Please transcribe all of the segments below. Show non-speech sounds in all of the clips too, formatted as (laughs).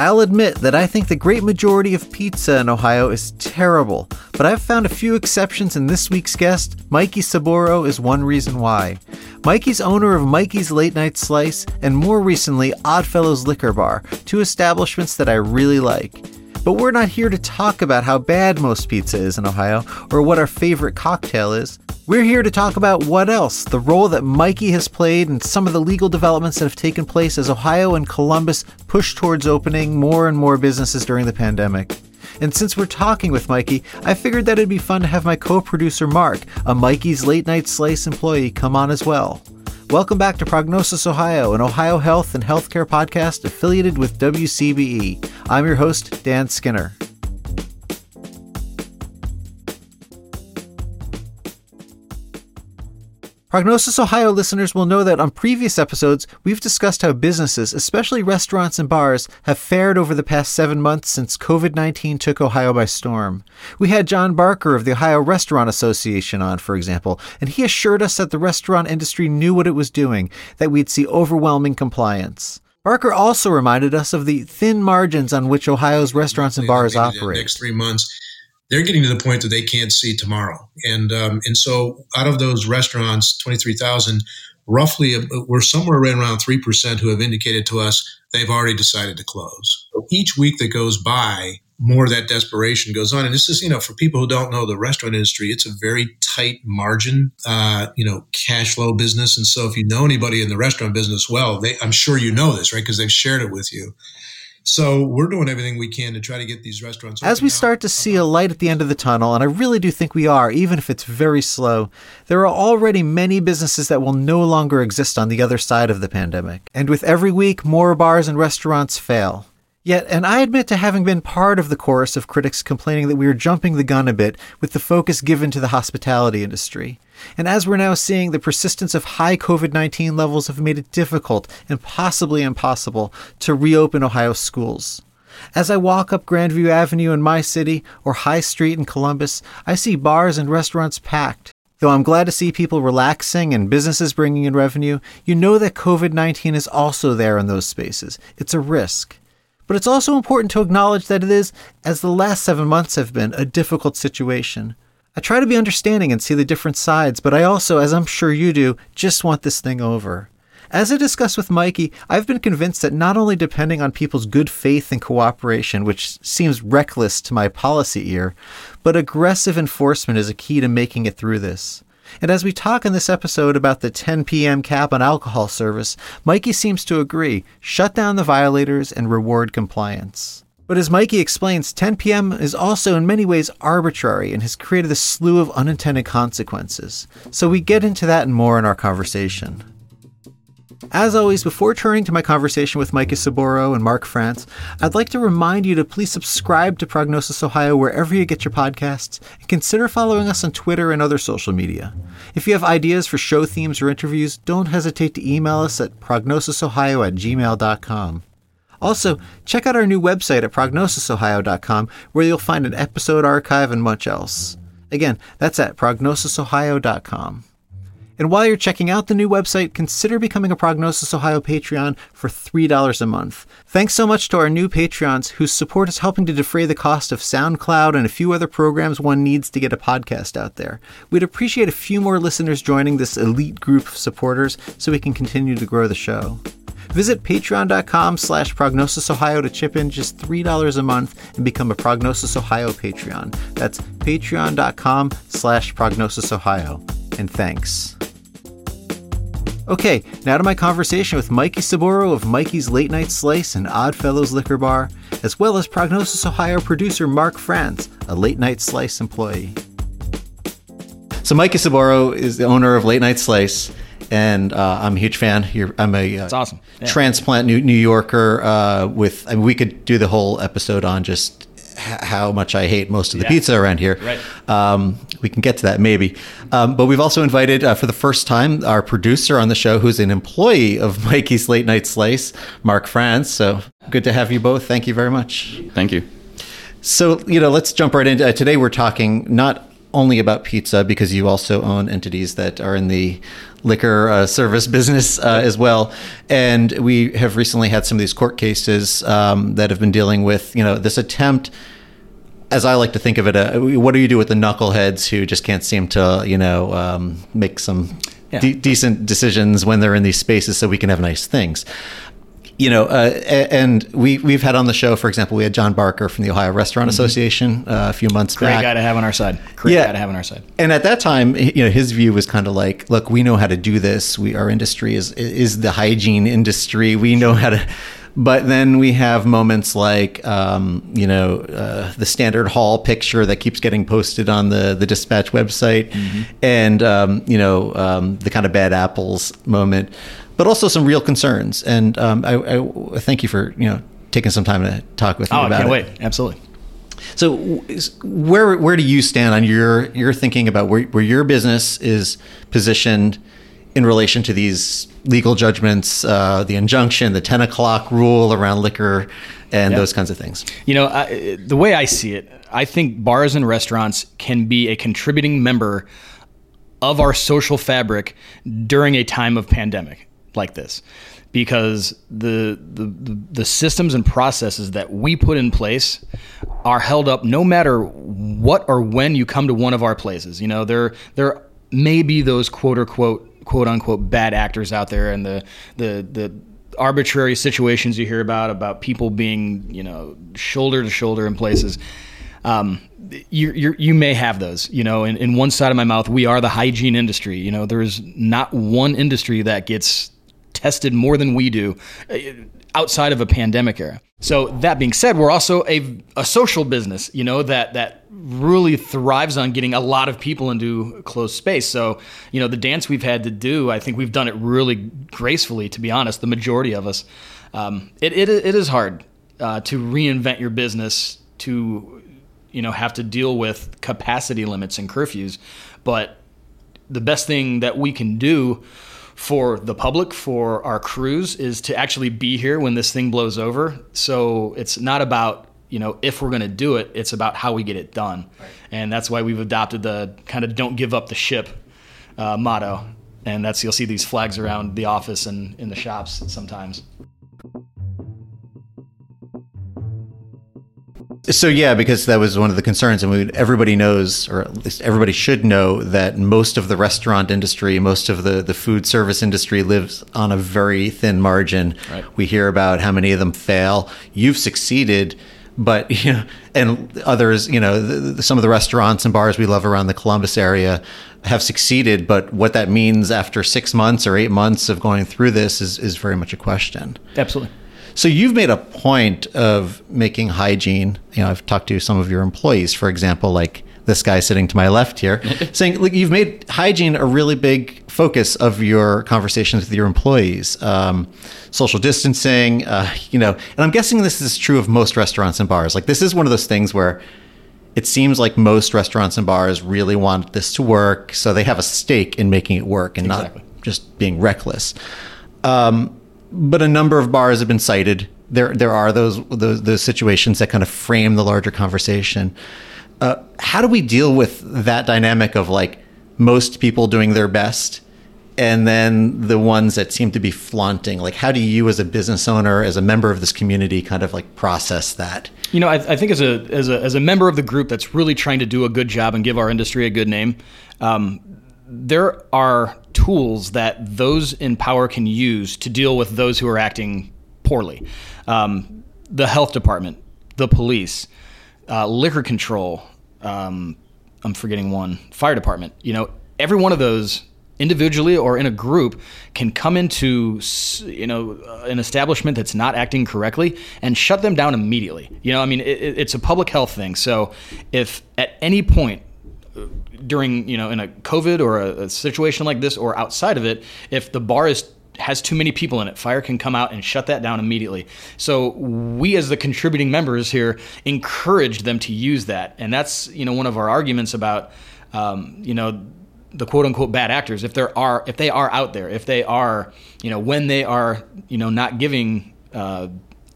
I'll admit that I think the great majority of pizza in Ohio is terrible, but I've found a few exceptions, and this week's guest, Mikey Sorboro, is one reason why. Mikey's owner of Mikey's Late Night Slice and more recently Oddfellows Liquor Bar, two establishments that I really like. But we're not here to talk about how bad most pizza is in Ohio or what our favorite cocktail is. We're here to talk about what else, the role that Mikey has played, and some of the legal developments that have taken place as Ohio and Columbus push towards opening more and more businesses during the pandemic. And since we're talking with Mikey, I figured that it'd be fun to have my co producer Mark, a Mikey's Late Night Slice employee, come on as well. Welcome back to Prognosis Ohio, an Ohio health and healthcare podcast affiliated with WCBE. I'm your host, Dan Skinner. Prognosis Ohio listeners will know that on previous episodes, we've discussed how businesses, especially restaurants and bars, have fared over the past seven months since COVID 19 took Ohio by storm. We had John Barker of the Ohio Restaurant Association on, for example, and he assured us that the restaurant industry knew what it was doing, that we'd see overwhelming compliance. Barker also reminded us of the thin margins on which Ohio's restaurants and bars operate. In the next three months they're getting to the point that they can't see tomorrow. And um, and so out of those restaurants, twenty three thousand, roughly uh, we're somewhere around three percent who have indicated to us they've already decided to close. Each week that goes by, more of that desperation goes on. And this is, you know, for people who don't know the restaurant industry, it's a very tight margin, uh, you know, cash flow business. And so if you know anybody in the restaurant business well, they, I'm sure you know this, right? Because they've shared it with you. So we're doing everything we can to try to get these restaurants. As we start to see a light at the end of the tunnel, and I really do think we are, even if it's very slow, there are already many businesses that will no longer exist on the other side of the pandemic. And with every week, more bars and restaurants fail. Yet, and I admit to having been part of the chorus of critics complaining that we are jumping the gun a bit with the focus given to the hospitality industry. And as we're now seeing, the persistence of high COVID 19 levels have made it difficult and possibly impossible to reopen Ohio schools. As I walk up Grandview Avenue in my city or High Street in Columbus, I see bars and restaurants packed. Though I'm glad to see people relaxing and businesses bringing in revenue, you know that COVID 19 is also there in those spaces. It's a risk. But it's also important to acknowledge that it is, as the last seven months have been, a difficult situation. I try to be understanding and see the different sides, but I also, as I'm sure you do, just want this thing over. As I discussed with Mikey, I've been convinced that not only depending on people's good faith and cooperation, which seems reckless to my policy ear, but aggressive enforcement is a key to making it through this. And as we talk in this episode about the 10 p.m. cap on alcohol service, Mikey seems to agree shut down the violators and reward compliance. But as Mikey explains, 10 p.m. is also in many ways arbitrary and has created a slew of unintended consequences. So we get into that and more in our conversation. As always, before turning to my conversation with Micah Sorboro and Mark France, I'd like to remind you to please subscribe to Prognosis Ohio wherever you get your podcasts and consider following us on Twitter and other social media. If you have ideas for show themes or interviews, don't hesitate to email us at prognosisohio at gmail.com. Also, check out our new website at prognosisohio.com where you'll find an episode archive and much else. Again, that's at prognosisohio.com. And while you're checking out the new website, consider becoming a Prognosis Ohio Patreon for $3 a month. Thanks so much to our new Patreons whose support is helping to defray the cost of SoundCloud and a few other programs one needs to get a podcast out there. We'd appreciate a few more listeners joining this elite group of supporters so we can continue to grow the show. Visit patreon.com slash prognosisohio to chip in just $3 a month and become a Prognosis Ohio Patreon. That's patreon.com slash prognosisohio. And thanks. Okay, now to my conversation with Mikey Sorboro of Mikey's Late Night Slice and Oddfellows Liquor Bar, as well as Prognosis Ohio producer Mark France, a Late Night Slice employee. So Mikey Sorboro is the owner of Late Night Slice, and uh, I'm a huge fan. You're, I'm a uh, awesome. Yeah. transplant New, New Yorker uh, with. I mean, we could do the whole episode on just how much I hate most of the Yeah. pizza around here. Right. Um, we can get to that maybe. Um, but we've also invited uh, for the first time our producer on the show, who's an employee of (laughs) Mikey's Late Night Slice, Mark France. So good to have you both. Thank you very much. Thank you. So, you know, let's jump right into uh, today. We're talking not only about pizza because you also own entities that are in the liquor uh, service (laughs) business uh, as well. And we have recently had some of these court cases um, that have been dealing with, you know, this attempt. As I like to think of it, uh, what do you do with the knuckleheads who just can't seem to, you know, um, make some yeah. de- decent decisions when they're in these spaces so we can have nice things? you know, uh, and we we've had on the show, for example, we had John Barker from the Ohio Restaurant mm-hmm. Association uh, a few months Great back. Great guy to have on our side. Great yeah. guy to have on our side. And at that time, you know, his view was kind of like, look, we know how to do this. We our industry is is the hygiene industry. We know how to. But then we have moments like, um, you know, uh, the standard hall picture that keeps getting posted on the the dispatch website, mm-hmm. and um, you know, um, the kind of bad apples moment but also some real concerns. And um, I, I, thank you for you know taking some time to talk with me oh, about I can't it. wait. Absolutely. So, where where do you stand on your your thinking about where where your business is positioned in relation to these legal judgments, uh, the injunction, the ten o'clock rule around liquor, and those kinds of things? You know, I, the way I see it, I think bars and restaurants can be a contributing member of our social fabric during a time of pandemic like this because the, the the systems and processes that we put in place are held up no matter what or when you come to one of our places. You know, there there may be those quote unquote quote unquote bad actors out there and the the the arbitrary situations you hear about about people being you know shoulder to shoulder in places. Um, you, you may have those. You know, in, in one side of my mouth, we are the hygiene industry. You know, there's not one industry that gets tested more than we do uh, outside of a pandemic era. So that being said, we're also a, a social business, you know, that that really thrives on getting a lot of people into closed space. So, you know, the dance we've had to do, I think we've done it really gracefully, to be honest, the majority of us. Um, it, it, it is hard uh, to reinvent your business to, you know, have to deal with capacity limits and curfews. But the best thing that we can do for the public, for our crews, is to actually be here when this thing blows over. So it's not about you know if we're going to do it; it's about how we get it done, right. and that's why we've adopted the kind of "don't give up the ship" uh, motto. And that's you'll see these flags around the office and in the shops sometimes. So yeah, because that was one of the concerns, and we, everybody knows, or at least everybody should know, that most of the restaurant industry, most of the the food service industry lives on a very thin margin. Right. We hear about how many of them fail. You've succeeded, but (laughs) you know, and others, you know, the, the, some of the restaurants and bars we love around the Columbus area have succeeded. But what that means after six months or eight months of going through this is is very much a question. Absolutely. So you've made a point of making hygiene. You know, I've talked to some of your employees, for example, like this guy sitting to my left here, (laughs) saying like, you've made hygiene a really big focus of your conversations with your employees. Um, social distancing, uh, you know, and I'm guessing this is true of most restaurants and bars. Like this is one of those things where it seems like most restaurants and bars really want this to work, so they have a stake in making it work and exactly. not just being reckless. Um, but a number of bars have been cited. There, there are those, those, those situations that kind of frame the larger conversation. Uh, how do we deal with that dynamic of like most people doing their best and then the ones that seem to be flaunting like how do you as a business owner as a member of this community kind of like process that you know i, I think as a, as a as a member of the group that's really trying to do a good job and give our industry a good name um, there are tools that those in power can use to deal with those who are acting poorly. Um, the health department, the police, uh, liquor control. Um, I'm forgetting one. Fire department. You know, every one of those individually or in a group can come into you know an establishment that's not acting correctly and shut them down immediately you know i mean it, it's a public health thing so if at any point during you know in a COVID or a, a situation like this or outside of it, if the bar is has too many people in it, fire can come out and shut that down immediately. So we, as the contributing members here, encourage them to use that, and that's you know one of our arguments about um, you know the quote unquote bad actors. If there are, if they are out there, if they are, you know, when they are, you know, not giving uh,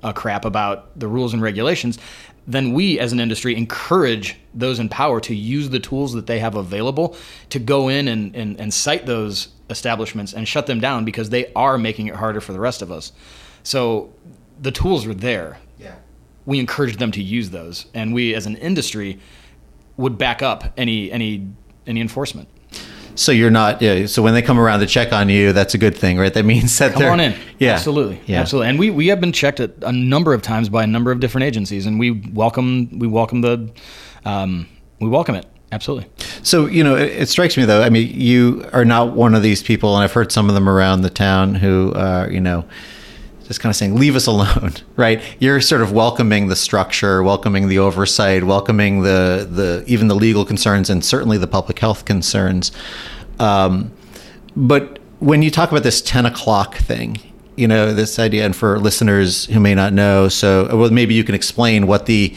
a crap about the rules and regulations, then we as an industry encourage those in power to use the tools that they have available to go in and, and, and cite those establishments and shut them down because they are making it harder for the rest of us. So the tools are there. Yeah. We encourage them to use those, and we as an industry would back up any any any enforcement. So you're not. Yeah. So when they come around to check on you, that's a good thing, right? That means that Come they're on in. Yeah. absolutely, Yeah. absolutely. And we, we have been checked a, a number of times by a number of different agencies, and we welcome we welcome the um, we welcome it absolutely. So you know, it, it strikes me though. I mean, you are not one of these people, and I've heard some of them around the town who are, you know, just kind of saying, "Leave us alone," (laughs) right? You're sort of welcoming the structure, welcoming the oversight, welcoming the the even the legal concerns, and certainly the public health concerns. Um, but when you talk about this 10 o'clock thing, you know, this idea, and for listeners who may not know, so well, maybe you can explain what the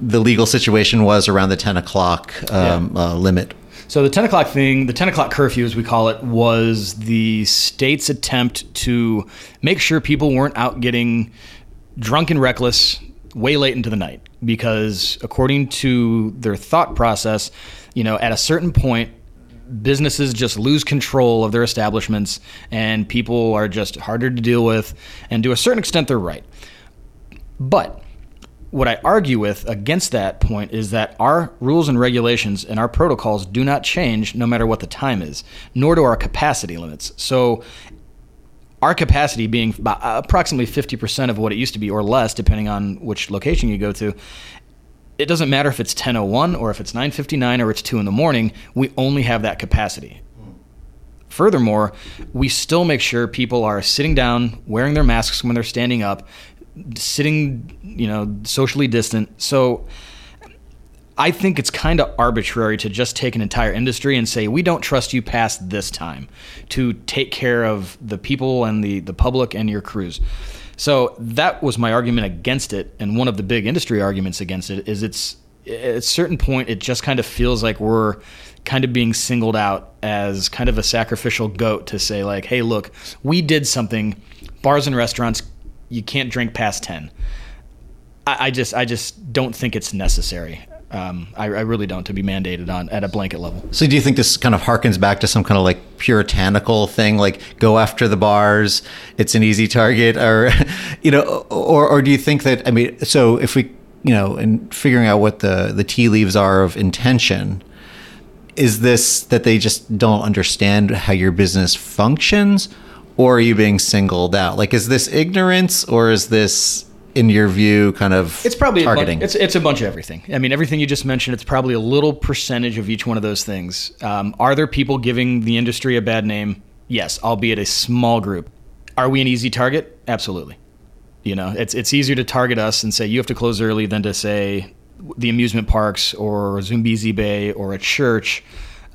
the legal situation was around the 10 o'clock um, uh, limit. So the 10 o'clock thing, the 10 o'clock curfew, as we call it, was the state's attempt to make sure people weren't out getting drunk and reckless way late into the night. Because according to their thought process, you know, at a certain point, businesses just lose control of their establishments and people are just harder to deal with. And to a certain extent, they're right. But what I argue with against that point is that our rules and regulations and our protocols do not change no matter what the time is, nor do our capacity limits. So, our capacity being uh, approximately 50% of what it used to be or less, depending on which location you go to, it doesn't matter if it's 10:01 or if it's 9:59 or it's 2 in the morning, we only have that capacity. Furthermore, we still make sure people are sitting down, wearing their masks when they're standing up, sitting, you know, socially distant. So I think it's kind of arbitrary to just take an entire industry and say we don't trust you past this time to take care of the people and the the public and your crews. So that was my argument against it, and one of the big industry arguments against it is it's at a certain point it just kind of feels like we're kind of being singled out as kind of a sacrificial goat to say like, hey, look, we did something. Bars and restaurants, you can't drink past ten. I, I just I just don't think it's necessary. Um, I, I really don't to be mandated on at a blanket level. So do you think this kind of harkens back to some kind of like puritanical thing, like go after the bars, it's an easy target, or (laughs) you know, or or do you think that I mean, so if we you know, in figuring out what the the tea leaves are of intention, is this that they just don't understand how your business functions, or are you being singled out? Like, is this ignorance, or is this in your view, kind of It's probably targeting? Bunch, it's it's a bunch of everything. I mean, everything you just mentioned. It's probably a little percentage of each one of those things. Um, are there people giving the industry a bad name? Yes, albeit a small group. Are we an easy target? Absolutely. You know, it's it's easier to target us and say you have to close early than to say the amusement parks or Zoombezi Bay or a church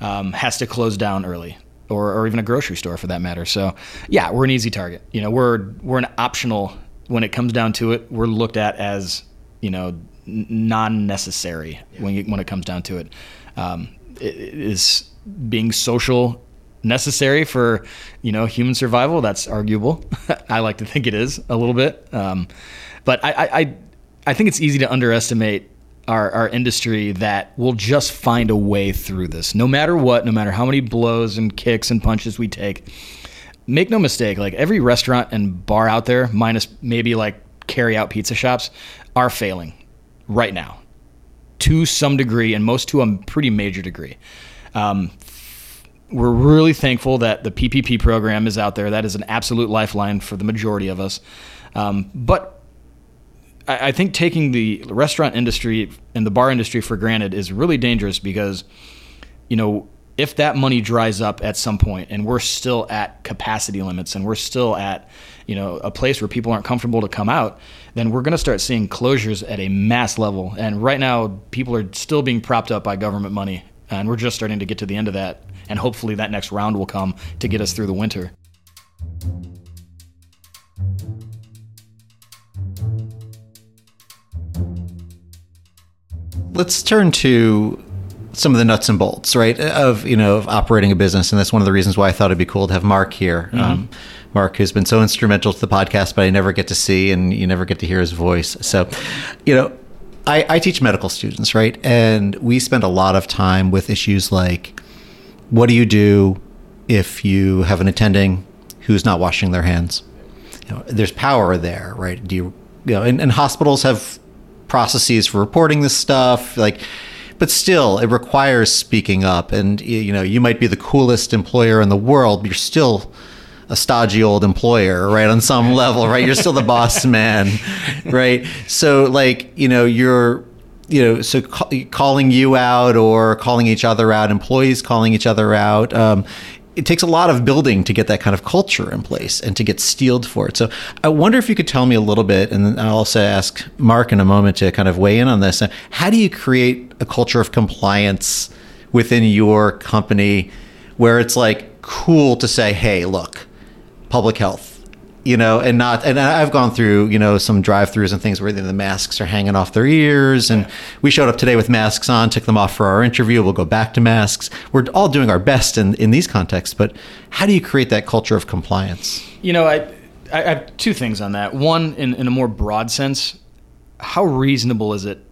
um, has to close down early. Or, or even a grocery store for that matter. So, yeah, we're an easy target. You know, we're we're an optional when it comes down to it, we're looked at as you know non-necessary when you, when it comes down to it. Um, it. Is being social necessary for you know human survival? That's arguable. (laughs) I like to think it is a little bit, um, but I I I think it's easy to underestimate. Our, our industry that will just find a way through this no matter what no matter how many blows and kicks and punches we take make no mistake, like every restaurant and bar out there, minus maybe like carry out pizza shops, are failing right now to some degree, and most to a pretty major degree. Um, we're really thankful that the PPP program is out there. That is an absolute lifeline for the majority of us. Um, but I, I think taking the restaurant industry and the bar industry for granted is really dangerous because, you know, if that money dries up at some point and we're still at capacity limits and we're still at you know a place where people aren't comfortable to come out then we're going to start seeing closures at a mass level. And right now people are still being propped up by government money and we're just starting to get to the end of that. And hopefully that next round will come to get us through the winter let's turn to some of the nuts and bolts, right, of you know of operating a business, and that's one of the reasons why I thought it'd be cool to have Mark here. Um, Mark, who's been so instrumental to the podcast, but I never get to see, and you never get to hear his voice. So, you know, I, I teach medical students, right? And we spend a lot of time with issues like what do you do if you have an attending who's not washing their hands? You know, there's power there, right? Do you, you know, and, and hospitals have processes for reporting this stuff, like, but still, it requires speaking up. And you know, you might be the coolest employer in the world, but you're still a stodgy old employer, right? On some (laughs) level, right? You're still the boss man, right? So, like, you know, you're, you know, so ca- calling you out or calling each other out, employees calling each other out. Um, it takes a lot of building to get that kind of culture in place and to get steeled for it. So I wonder if you could tell me a little bit, and then I'll also ask Mark in a moment to kind of weigh in on this. Uh, how do you create a culture of compliance within your company where it's like cool to say, hey, look, public health you know, and not, and I've gone through, you know, some drive throughs and things where the masks are hanging off their ears. And we showed up today with masks on, took them off for our interview. We'll go back to masks. We're all doing our best in, in these contexts, but how do you create that culture of compliance? You know, I, I have two things on that. One, in, in a more broad sense, how reasonable is it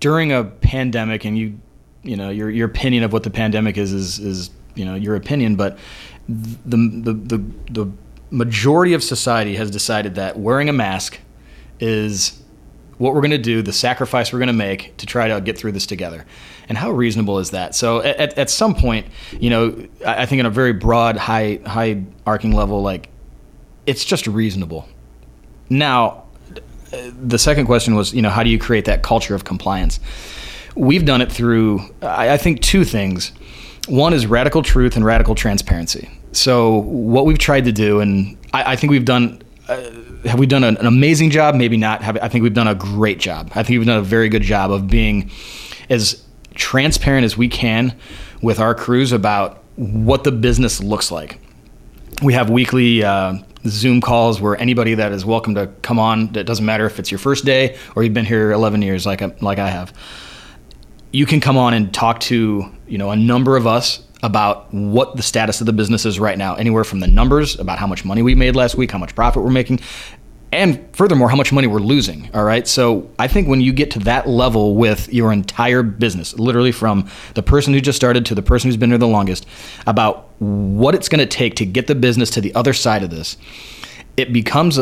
during a pandemic and you, you know, your, your opinion of what the pandemic is, is, is, you know, your opinion, but the, the, the, the majority of society has decided that wearing a mask is what we're going to do, the sacrifice we're going to make to try to get through this together. And how reasonable is that? So at, at some point, you know, I think in a very broad, high, high arcing level, like it's just reasonable. Now, the second question was, you know, how do you create that culture of compliance? We've done it through, I think, two things. One is radical truth and radical transparency. So what we've tried to do, and I, I think we've done. Uh, have we done an, an, amazing job? Maybe not. Have, I think we've done a great job. I think we've done a very good job of being as transparent as we can with our crews about what the business looks like. We have weekly uh, Zoom calls where anybody that is welcome to come on. It doesn't matter if it's your first day or you've been here 11 years, like like I have. You can come on and talk to you know a number of us about what the status of the business is right now, anywhere from the numbers about how much money we made last week, how much profit we're making, and furthermore, how much money we're losing. All right. So I think when you get to that level with your entire business, literally from the person who just started to the person who's been there the longest, about what it's going to take to get the business to the other side of this, it becomes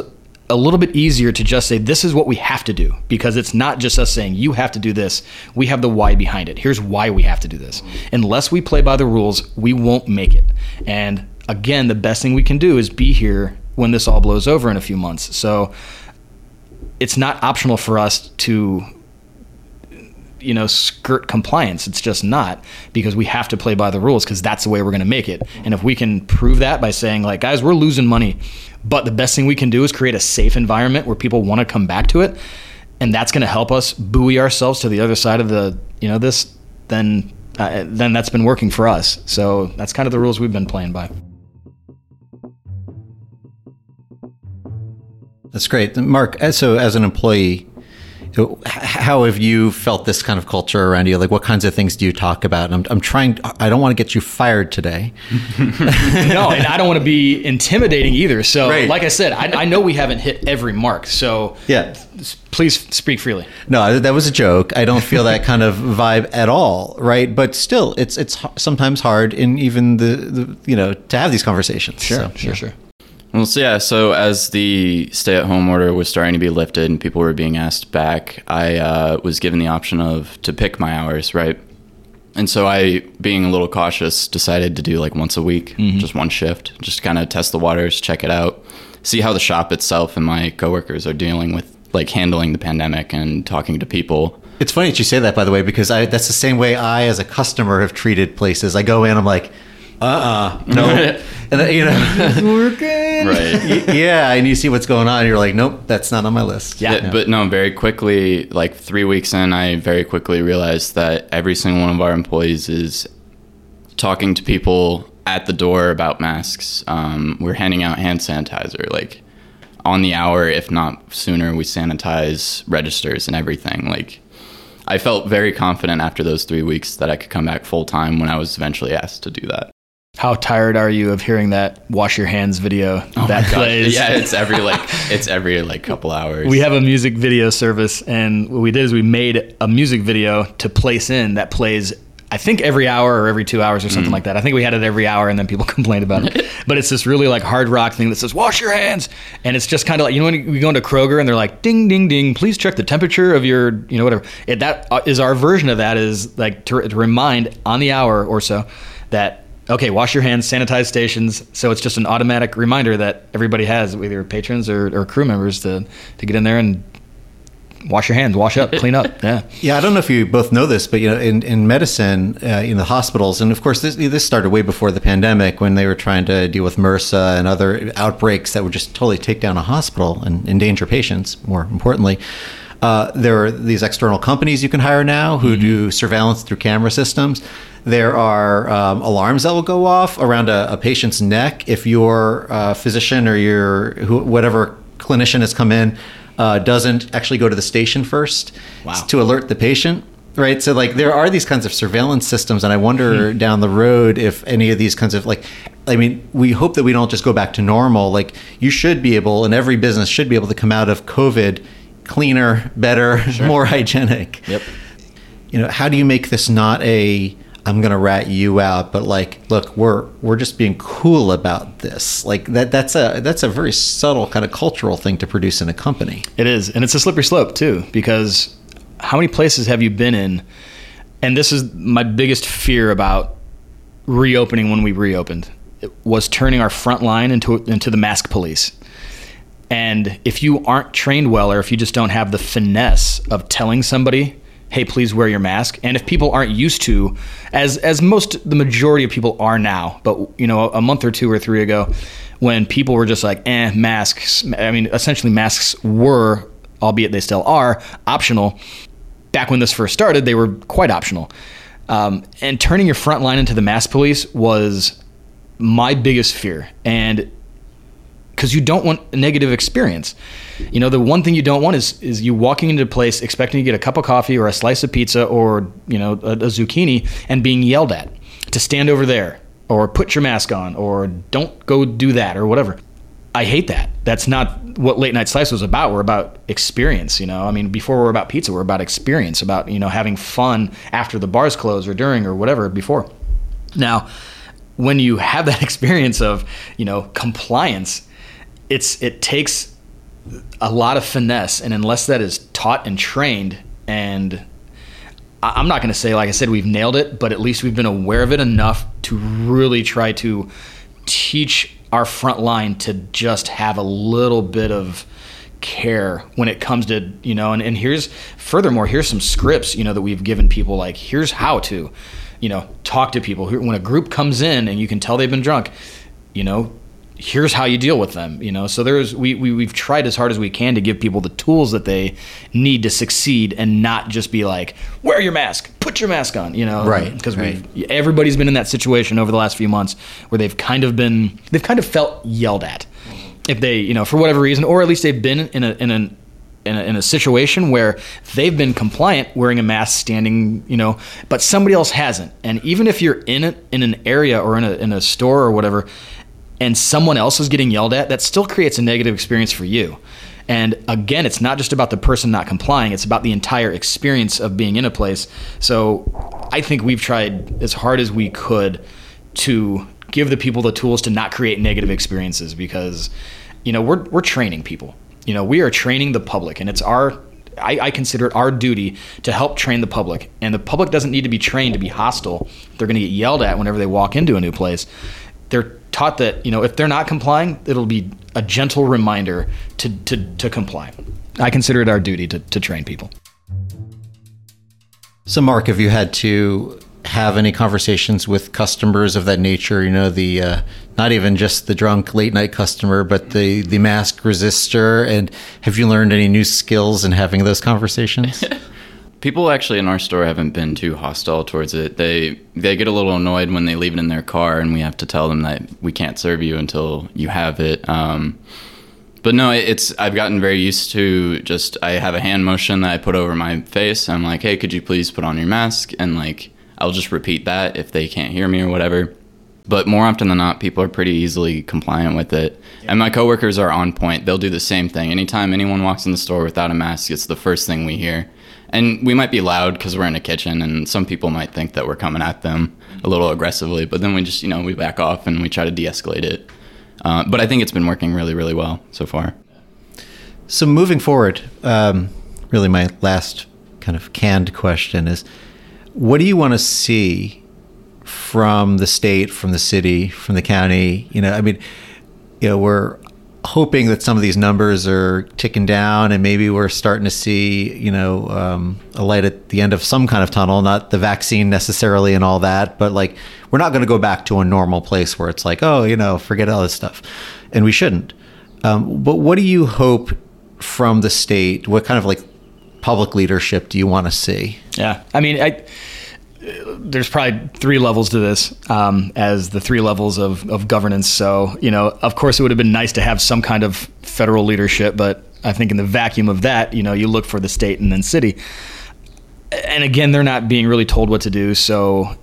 a little bit easier to just say this is what we have to do because it's not just us saying you have to do this. We have the why behind it. Here's why we have to do this. Unless we play by the rules we won't make it. And again the best thing we can do is be here when this all blows over in a few months. So it's not optional for us to you know skirt compliance it's just not because we have to play by the rules because that's the way we're going to make it and if we can prove that by saying like guys we're losing money but the best thing we can do is create a safe environment where people want to come back to it, and that's going to help us buoy ourselves to the other side of the you know this. Then uh, then that's been working for us. So that's kind of the rules we've been playing by. That's great, Mark. So as an employee, how have you felt this kind of culture around you? Like, what kinds of things do you talk about? And I'm, I'm trying, I don't want to get you fired today. (laughs) no, and I don't want to be intimidating either. So, right. like I said, I, I, know we haven't hit every mark. So, yeah, please speak freely. No, that was a joke. I don't feel that kind of vibe at all. Right. But still, it's, it's sometimes hard in even the, the you know, to have these conversations. Sure, so, sure, yeah. sure. Well, so yeah, so as the stay at home order was starting to be lifted and people were being asked back, I uh, was given the option of to pick my hours, right? And so I, being a little cautious, decided to do like once a week, mm-hmm. just one shift, just kind of test the waters, check it out, see how the shop itself and my coworkers are dealing with like handling the pandemic and talking to people. It's funny that you say that, by the way, because I, that's the same way I, as a customer, have treated places. I go in, I'm like, uh-uh. (laughs) No and uh, you know. (laughs) It's working. Right. Yeah and you see what's going on you're like nope that's not on my list. Yeah. yeah. but no very quickly like three weeks in i very quickly realized that every single one of our employees is talking to people at the door about masks. Um, we're handing out hand sanitizer like on the hour if not sooner we sanitize registers and everything. Like I felt very confident after those three weeks that I could come back full time when I was eventually asked to do that. How tired are you of hearing that wash your hands video Oh that plays? Yeah, it's every like it's every like couple hours. We have a music video service, and what we did is we made a music video to place in that plays. I think every hour or every two hours or something Mm. like that. I think we had it every hour, and then people (laughs) complained about it. (laughs) but it's this really like hard rock thing that says "wash your hands," and it's just kind of like you know when we go into Kroger and they're like "ding ding ding," please check the temperature of your you know whatever. It, that uh, our version of that is like to, to remind on the hour or so that okay, wash your hands, sanitize stations. So it's just an automatic reminder that everybody has, either patrons or, or crew members, to to get in there and wash your hands, wash up, (laughs) clean up. Yeah. Yeah, I don't know if you both know this, but you know, in in medicine, uh, in the hospitals, and of course, this this started way before the pandemic when they were trying to deal with MRSA and other outbreaks that would just totally take down a hospital and endanger patients. More importantly. Uh, there are these external companies you can hire now who do surveillance through camera systems. There are um, alarms that will go off around a, a patient's neck if your uh, physician or your who, whatever clinician has come in uh, doesn't actually go to the station first Wow. to alert the patient. Right. So, like, there are these kinds of surveillance systems, and I wonder down the road if any of these kinds of, like, I mean, we hope that we don't just go back to normal. Like, you should be able, and every business should be able to come out of COVID cleaner, better, (laughs) more hygienic. Yep. You know, how do you make this not a, I'm going to rat you out, but like, look, we're we're just being cool about this. Like that that's a that's a very subtle kind of cultural thing to produce in a company. It is, and it's a slippery slope too, because how many places have you been in? And this is my biggest fear about reopening when we reopened it was turning our front line into into the mask police. And if you aren't trained well, or if you just don't have the finesse of telling somebody, "Hey, please wear your mask," and if people aren't used to, as as most the majority of people are now, but you know, a month or two or three ago, when people were just like, "Eh, masks." I mean, essentially, masks were, albeit they still are, optional. Back when this first started, they were quite optional. Um, and turning your front line into the mask police was my biggest fear. And because you don't want a negative experience. You know, the one thing you don't want is is you walking into a place expecting to get a cup of coffee or a slice of pizza or you know a, a zucchini and being yelled at to stand over there or put your mask on or don't go do that or whatever. I hate that. That's not what late night slice was about. We're about experience, you know. I mean, before we're about pizza, we're about experience, about you know having fun after the bars close or during or whatever before. Now, when you have that (laughs) experience of you know compliance, it's it takes a lot of finesse, and unless that is taught and trained, and I'm not going to say like I said we've nailed it, but at least we've been aware of it enough to really try to teach our front line to just have a little bit of care when it comes to you know and, and here's furthermore here's some scripts you know that we've given people like here's how to you know talk to people. When a group comes in and you can tell they've been drunk you know here's how you deal with them you know? So there's we, we we've tried as hard as we can to give people the tools that they need to succeed and not just be like wear your mask. Put your mask on you know? Right, because right. we everybody's been in that situation over the last few months where they've kind of been they've kind of felt yelled at. If they you know for whatever reason or at least they've been in a in an in a, in a situation where they've been compliant wearing a mask standing you know but somebody else hasn't. And even if you're in it in an area or in a, in a store or whatever and someone else is getting yelled at that still creates a negative experience for you. And again it's not just about the person not complying it's about the entire experience of being in a place. So i think we've tried as hard as we could to give the people the tools to not create negative experiences because you know we're, we're training people. You know we are training the public and it's our I, I consider it our duty to help train the public. And the public doesn't need to be trained to be hostile. They're going to get yelled at whenever they walk into a new place they're taught that you know if they're not complying it'll be a gentle reminder to, to, to comply i consider it our duty to, to train people So, Mark, have you had to have any conversations with customers of that nature? You know, the uh, not even just the drunk late night customer, but the the mask resistor. And have you learned any new skills in having those conversations? (laughs) People actually in our store haven't been too hostile towards it. They they get a little annoyed when they leave it in their car and we have to tell them that we can't serve you until you have it. Um, but no, it's I've gotten very used to just I have a hand motion that I put over my face. I'm like, hey, could you please put on your mask? And like I'll just repeat that if they can't hear me or whatever. but more often than not, people are pretty easily compliant with it. And my coworkers are on point. They'll do the same thing. Anytime anyone walks in the store without a mask, it's the first thing we hear. And we might be loud because we're in a kitchen, and some people might think that we're coming at them a little aggressively. But then we just, you know, we back off and we try to de-escalate it. Uh, but I think it's been working really, really well so far. So moving forward, um, really my last kind of canned question is, what do you want to see from the state, from the city, from the county? You know, I mean, you know, we're hoping that some of these numbers are ticking down and maybe we're starting to see you know um, a light at the end of some kind of tunnel not the vaccine necessarily and all that but like we're not going to go back to a normal place where it's like oh you know forget all this stuff. And we shouldn't. Um, but what do you hope from the state what kind of like public leadership do you want to see? Yeah. I mean i there's probably three levels to this um, as the three levels of, of governance. So, you know, of course, it would have been nice to have some kind of federal leadership, but I think in the vacuum of that, you know, you look for the state and then city. And again, they're not being really told what to do. So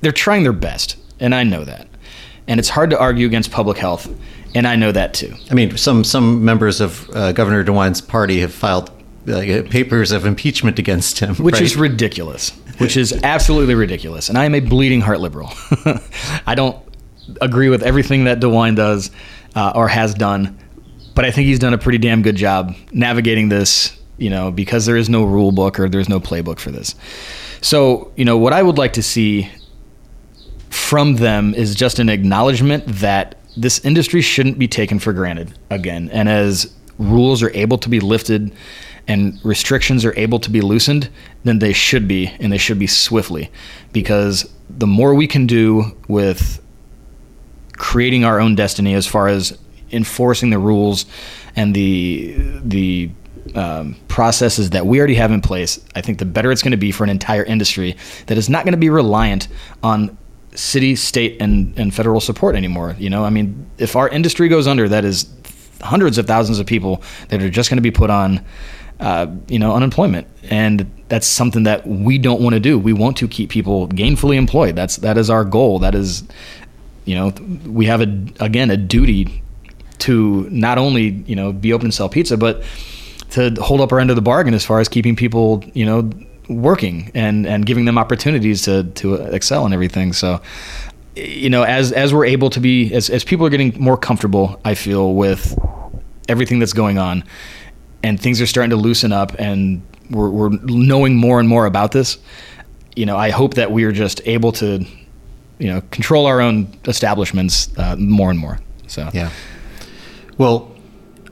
they're trying their best. And I know that. And it's hard to argue against public health. And I know that too. I mean, some, some members of uh, Governor DeWine's party have filed like, papers of impeachment against him, which right? is ridiculous. Which is absolutely ridiculous. And I am a bleeding heart liberal. (laughs) I don't agree with everything that DeWine does uh, or has done, but I think he's done a pretty damn good job navigating this. You know, because there is no rule book or there's no playbook for this. So, you know, what I would like to see from them is just an acknowledgement that this industry shouldn't be taken for granted again. And as rules are able to be lifted and restrictions are able to be loosened, then they should be, and they should be swiftly. Because the more we can do with creating our own destiny as far as enforcing the rules and the the um, processes that we already have in place, I think the better it's going to be for an entire industry that is not going to be reliant on city, state, and, and federal support anymore. You know, I mean, if our industry goes under, that is hundreds of thousands of people that are just going to be put on uh, you know, unemployment, and that's something that we don't want to do. We want to keep people gainfully employed. That's that is our goal. That is, you know, we have a again a duty to not only you know be open and sell pizza, but to hold up our end of the bargain as far as keeping people you know working and and giving them opportunities to to excel and everything. So you know as as we're able to be as as people are getting more comfortable, I feel with everything that's going on and things are starting to loosen up and we're, we're knowing more and more about this, you know, I hope that we are just able to, you know, control our own establishments uh, more and more. So, yeah. Well,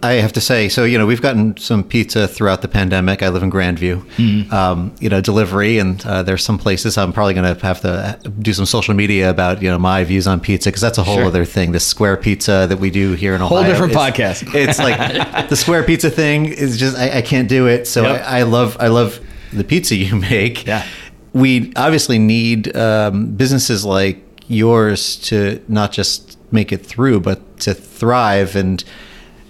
I have to say, so you know, we've gotten some pizza throughout the pandemic. I live in Grandview, mm-hmm. um, you know, delivery, and uh, there's some places I'm probably going to have to do some social media about you know my views on pizza because that's a whole sure. other thing. The square pizza that we do here in Ohio, whole different podcast. It's like (laughs) the square pizza thing is just I, I can't do it. So yep. I, I love I love the pizza you (laughs) make. Yeah, we obviously need um, businesses like yours to not just make it through, but to thrive and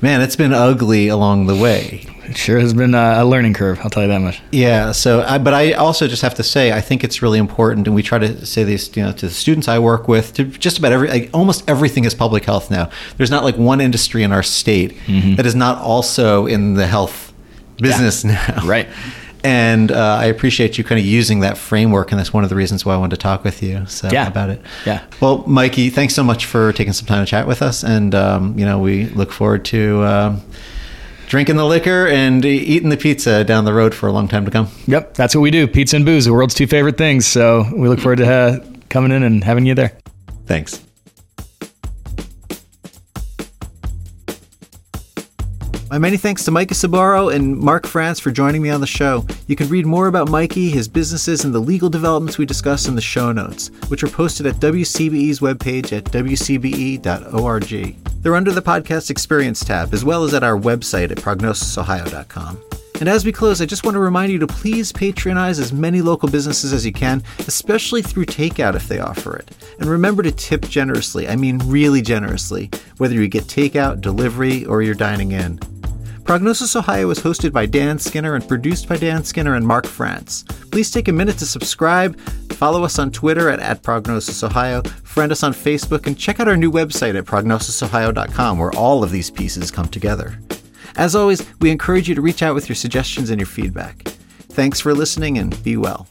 man, it's been ugly along the way. It sure has been a learning curve. I'll tell you that much. Yeah. So, I, but I also just have to say, I think it's really important, and we try to say this, you know, to the students I work with, to just about every, like, almost everything is public health now. There's not like one industry in our state mm-hmm. that is not also in the health business yeah. now. Right and uh, I appreciate you kind of using that framework, and that's one of the reasons why I wanted to talk with you so, yeah. about it. Yeah. Well, Mikey, thanks so much for taking some time to chat with us, and um, you know we look forward to. Um, drinking the liquor and eating the pizza down the road for a long time to come. Yep, that's what we do. Pizza and booze, the world's two favorite things. So we look forward to uh, coming in and having you there. Thanks. My many thanks to Mikey Sorboro and Mark France for joining me on the show. You can read more about Mikey, his businesses, and the legal developments we discuss in the show notes, which are posted at WCBE's webpage at wcbe.org. They're under the Podcast Experience tab, as well as at our website at prognosisohio.com. And as we close, I just want to remind you to please patronize as many local businesses as you can, especially through takeout if they offer it. And remember to tip generously, I mean really generously, whether you get takeout, delivery, or you're dining in. Prognosis Ohio is hosted by Dan Skinner and produced by Dan Skinner and Mark France. Please take a minute to subscribe, follow us on Twitter at, at PrognosisOhio, friend us on Facebook, and check out our new website at prognosisohio.com where all of these pieces come together. As always, we encourage you to reach out with your suggestions and your feedback. Thanks for listening and be well.